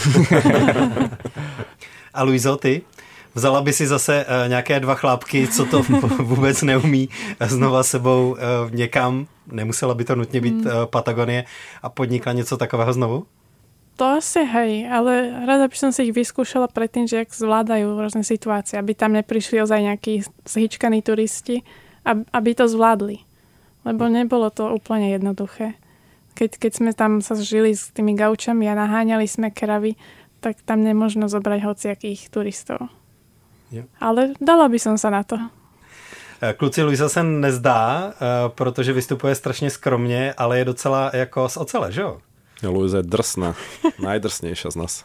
D: A Luizo, ty? Vzala by si zase uh, nějaké dva chlápky, co to vůbec neumí, znova sebou uh, někam, nemusela by to nutně být uh, Patagonie a podnikla něco takového znovu?
G: To asi hej, ale rada by som si ich vyskúšala predtým, že jak zvládajú rôzne situácie, aby tam neprišli ozaj nejakí zhyčkaní turisti, aby to zvládli lebo nebolo to úplne jednoduché. Keď, keď sme tam sa žili s tými gaučami a naháňali sme kravy, tak tam nemožno zobrať hociakých turistov. Jo. Ale dala by som sa na to.
D: Eh, kluci Luisa se nezdá, eh, protože vystupuje strašně skromně, ale je docela jako z ocele, že jo?
E: Luisa je drsná, najdrsnejšia z nás.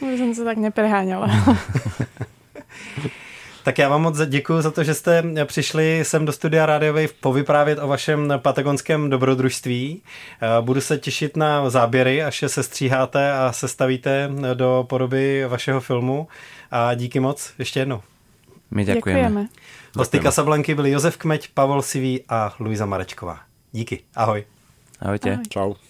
G: Už som sa tak nepreháňala.
D: Tak já vám moc děkuji za to, že jste přišli sem do studia Radio Wave povyprávět o vašem patagonském dobrodružství. Eh, budu se těšit na záběry, až je se stříháte a sestavíte do podoby vašeho filmu. A díky moc ještě jednou.
F: My děkujeme. děkujeme.
D: Hosty Kasablanky byli Josef Kmeď, Pavel Sivý a Luisa Marečková. Díky. Ahoj.
F: Ahojte. Ahoj.
E: Čau.